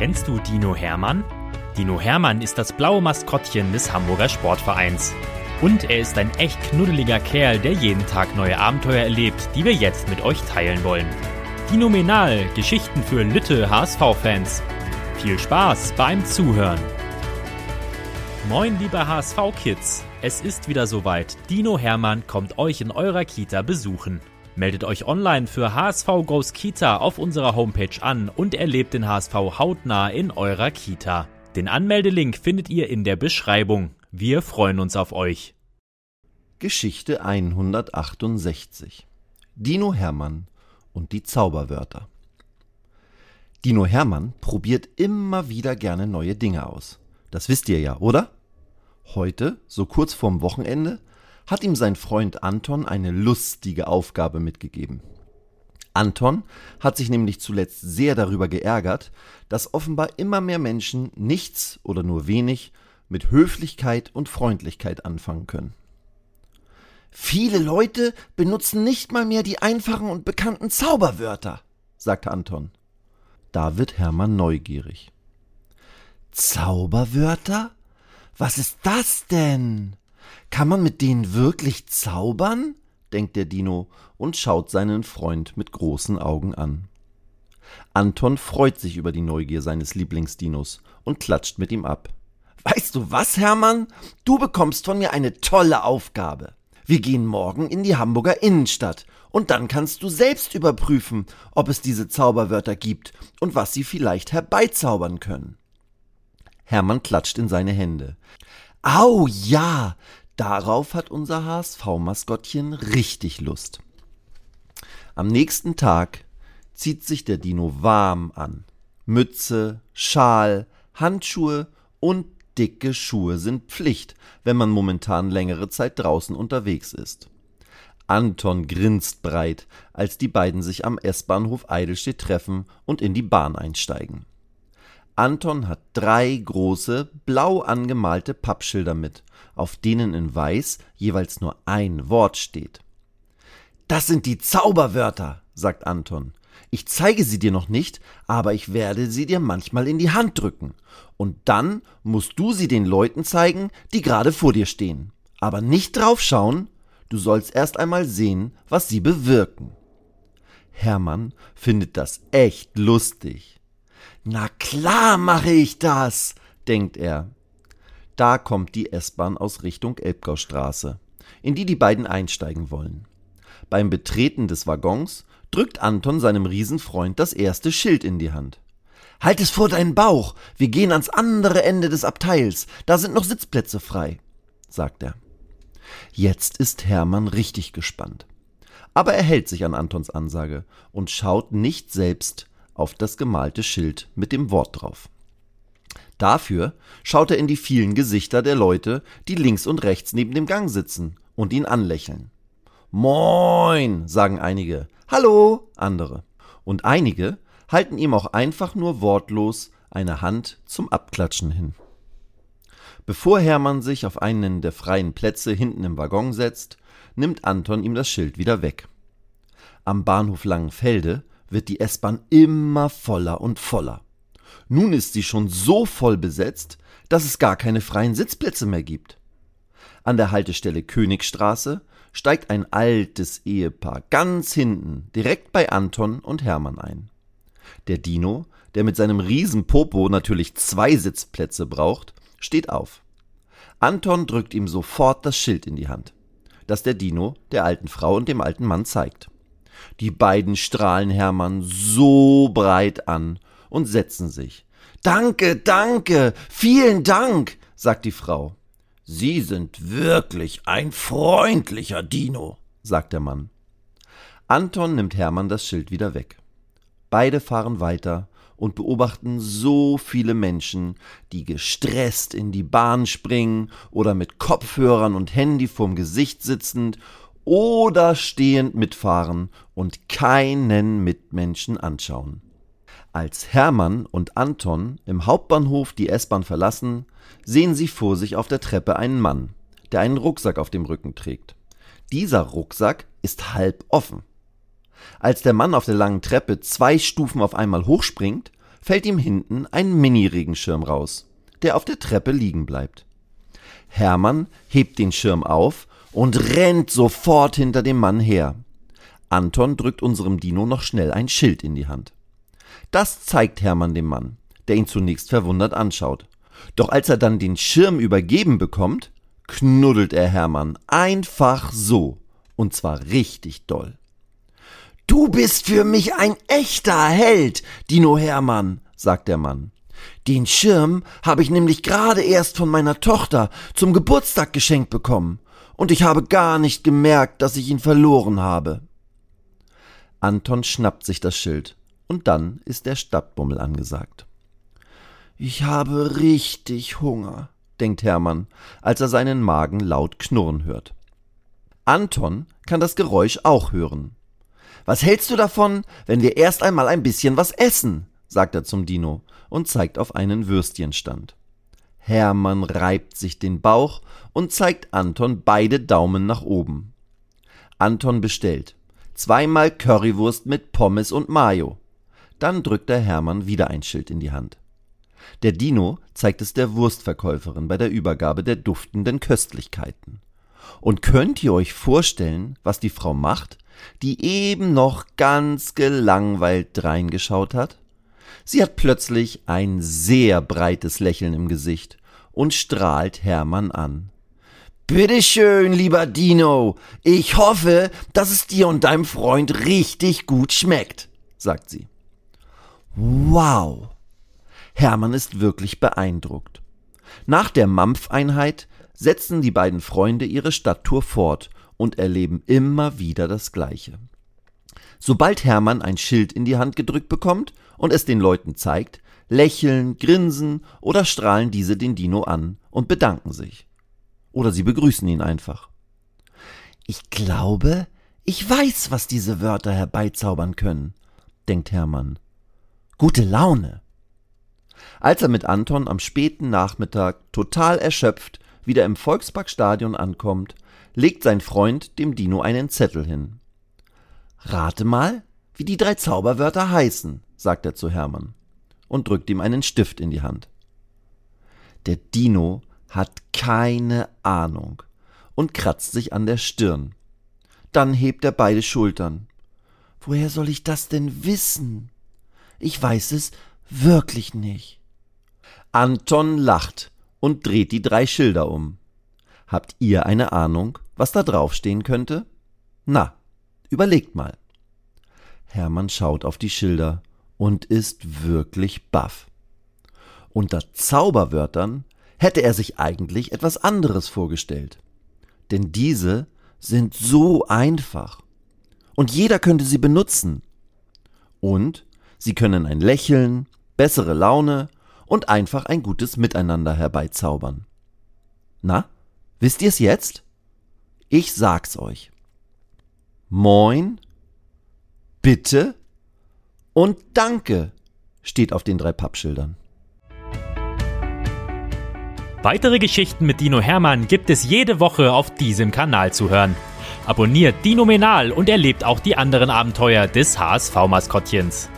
Kennst du Dino Hermann? Dino Hermann ist das blaue Maskottchen des Hamburger Sportvereins. Und er ist ein echt knuddeliger Kerl, der jeden Tag neue Abenteuer erlebt, die wir jetzt mit euch teilen wollen. Dinominal, Geschichten für Lütte HSV-Fans. Viel Spaß beim Zuhören. Moin, liebe HSV-Kids. Es ist wieder soweit. Dino Hermann kommt euch in eurer Kita besuchen. Meldet euch online für HSV Goes Kita auf unserer Homepage an und erlebt den HSV hautnah in eurer Kita. Den Anmeldelink findet ihr in der Beschreibung. Wir freuen uns auf euch. Geschichte 168 Dino Hermann und die Zauberwörter Dino Hermann probiert immer wieder gerne neue Dinge aus. Das wisst ihr ja, oder? Heute, so kurz vorm Wochenende, hat ihm sein Freund Anton eine lustige Aufgabe mitgegeben. Anton hat sich nämlich zuletzt sehr darüber geärgert, dass offenbar immer mehr Menschen nichts oder nur wenig mit Höflichkeit und Freundlichkeit anfangen können. Viele Leute benutzen nicht mal mehr die einfachen und bekannten Zauberwörter, sagte Anton. Da wird Hermann neugierig. Zauberwörter? Was ist das denn? Kann man mit denen wirklich zaubern? denkt der Dino und schaut seinen Freund mit großen Augen an. Anton freut sich über die Neugier seines Lieblingsdinos und klatscht mit ihm ab. Weißt du was, Hermann? Du bekommst von mir eine tolle Aufgabe. Wir gehen morgen in die Hamburger Innenstadt und dann kannst du selbst überprüfen, ob es diese Zauberwörter gibt und was sie vielleicht herbeizaubern können. Hermann klatscht in seine Hände. Au ja, Darauf hat unser HSV-Maskottchen richtig Lust. Am nächsten Tag zieht sich der Dino warm an. Mütze, Schal, Handschuhe und dicke Schuhe sind Pflicht, wenn man momentan längere Zeit draußen unterwegs ist. Anton grinst breit, als die beiden sich am S-Bahnhof Eidelstedt treffen und in die Bahn einsteigen. Anton hat drei große, blau angemalte Pappschilder mit, auf denen in weiß jeweils nur ein Wort steht. Das sind die Zauberwörter, sagt Anton. Ich zeige sie dir noch nicht, aber ich werde sie dir manchmal in die Hand drücken. Und dann musst du sie den Leuten zeigen, die gerade vor dir stehen. Aber nicht drauf schauen, du sollst erst einmal sehen, was sie bewirken. Hermann findet das echt lustig. Na klar mache ich das, denkt er. Da kommt die S-Bahn aus Richtung Elbgaustraße, in die die beiden einsteigen wollen. Beim Betreten des Waggons drückt Anton seinem Riesenfreund das erste Schild in die Hand. Halt es vor deinen Bauch, wir gehen ans andere Ende des Abteils, da sind noch Sitzplätze frei, sagt er. Jetzt ist Hermann richtig gespannt. Aber er hält sich an Antons Ansage und schaut nicht selbst auf das gemalte Schild mit dem Wort drauf. Dafür schaut er in die vielen Gesichter der Leute, die links und rechts neben dem Gang sitzen und ihn anlächeln. Moin, sagen einige. Hallo, andere. Und einige halten ihm auch einfach nur wortlos eine Hand zum Abklatschen hin. Bevor Hermann sich auf einen der freien Plätze hinten im Waggon setzt, nimmt Anton ihm das Schild wieder weg. Am Bahnhof Langenfelde wird die S-Bahn immer voller und voller. Nun ist sie schon so voll besetzt, dass es gar keine freien Sitzplätze mehr gibt. An der Haltestelle Königstraße steigt ein altes Ehepaar ganz hinten, direkt bei Anton und Hermann ein. Der Dino, der mit seinem Riesenpopo natürlich zwei Sitzplätze braucht, steht auf. Anton drückt ihm sofort das Schild in die Hand, das der Dino der alten Frau und dem alten Mann zeigt. Die beiden strahlen Hermann so breit an und setzen sich. Danke, danke, vielen Dank, sagt die Frau. Sie sind wirklich ein freundlicher Dino, sagt der Mann. Anton nimmt Hermann das Schild wieder weg. Beide fahren weiter und beobachten so viele Menschen, die gestresst in die Bahn springen oder mit Kopfhörern und Handy vorm Gesicht sitzend oder stehend mitfahren und keinen Mitmenschen anschauen. Als Hermann und Anton im Hauptbahnhof die S-Bahn verlassen, sehen sie vor sich auf der Treppe einen Mann, der einen Rucksack auf dem Rücken trägt. Dieser Rucksack ist halb offen. Als der Mann auf der langen Treppe zwei Stufen auf einmal hochspringt, fällt ihm hinten ein Mini-Regenschirm raus, der auf der Treppe liegen bleibt. Hermann hebt den Schirm auf und rennt sofort hinter dem Mann her. Anton drückt unserem Dino noch schnell ein Schild in die Hand. Das zeigt Hermann dem Mann, der ihn zunächst verwundert anschaut. Doch als er dann den Schirm übergeben bekommt, knuddelt er Hermann einfach so, und zwar richtig doll. Du bist für mich ein echter Held, Dino Hermann, sagt der Mann. Den Schirm habe ich nämlich gerade erst von meiner Tochter zum Geburtstag geschenkt bekommen, und ich habe gar nicht gemerkt, dass ich ihn verloren habe. Anton schnappt sich das Schild, und dann ist der Stadtbummel angesagt. Ich habe richtig Hunger, denkt Hermann, als er seinen Magen laut knurren hört. Anton kann das Geräusch auch hören. Was hältst du davon, wenn wir erst einmal ein bisschen was essen? sagt er zum Dino und zeigt auf einen Würstchenstand. Hermann reibt sich den Bauch und zeigt Anton beide Daumen nach oben. Anton bestellt zweimal Currywurst mit Pommes und Mayo. Dann drückt der Hermann wieder ein Schild in die Hand. Der Dino zeigt es der Wurstverkäuferin bei der Übergabe der duftenden Köstlichkeiten. Und könnt ihr euch vorstellen, was die Frau macht, die eben noch ganz gelangweilt reingeschaut hat? Sie hat plötzlich ein sehr breites Lächeln im Gesicht und strahlt Hermann an. Bitteschön, lieber Dino. Ich hoffe, dass es dir und deinem Freund richtig gut schmeckt, sagt sie. Wow. Hermann ist wirklich beeindruckt. Nach der Mampfeinheit setzen die beiden Freunde ihre Stadttour fort und erleben immer wieder das Gleiche. Sobald Hermann ein Schild in die Hand gedrückt bekommt und es den Leuten zeigt, lächeln, grinsen oder strahlen diese den Dino an und bedanken sich. Oder sie begrüßen ihn einfach. Ich glaube, ich weiß, was diese Wörter herbeizaubern können, denkt Hermann. Gute Laune. Als er mit Anton am späten Nachmittag total erschöpft wieder im Volksparkstadion ankommt, legt sein Freund dem Dino einen Zettel hin. Rate mal, wie die drei Zauberwörter heißen, sagt er zu Hermann und drückt ihm einen Stift in die Hand. Der Dino hat keine Ahnung und kratzt sich an der Stirn. Dann hebt er beide Schultern. Woher soll ich das denn wissen? Ich weiß es wirklich nicht. Anton lacht und dreht die drei Schilder um. Habt ihr eine Ahnung, was da draufstehen könnte? Na, überlegt mal. Hermann schaut auf die Schilder und ist wirklich baff. Unter Zauberwörtern hätte er sich eigentlich etwas anderes vorgestellt. Denn diese sind so einfach. Und jeder könnte sie benutzen. Und sie können ein Lächeln, bessere Laune und einfach ein gutes Miteinander herbeizaubern. Na, Wisst ihr's jetzt? Ich sag's euch. Moin, bitte und danke steht auf den drei Pappschildern. Weitere Geschichten mit Dino Hermann gibt es jede Woche auf diesem Kanal zu hören. Abonniert Dino Menal und erlebt auch die anderen Abenteuer des HSV-Maskottchens.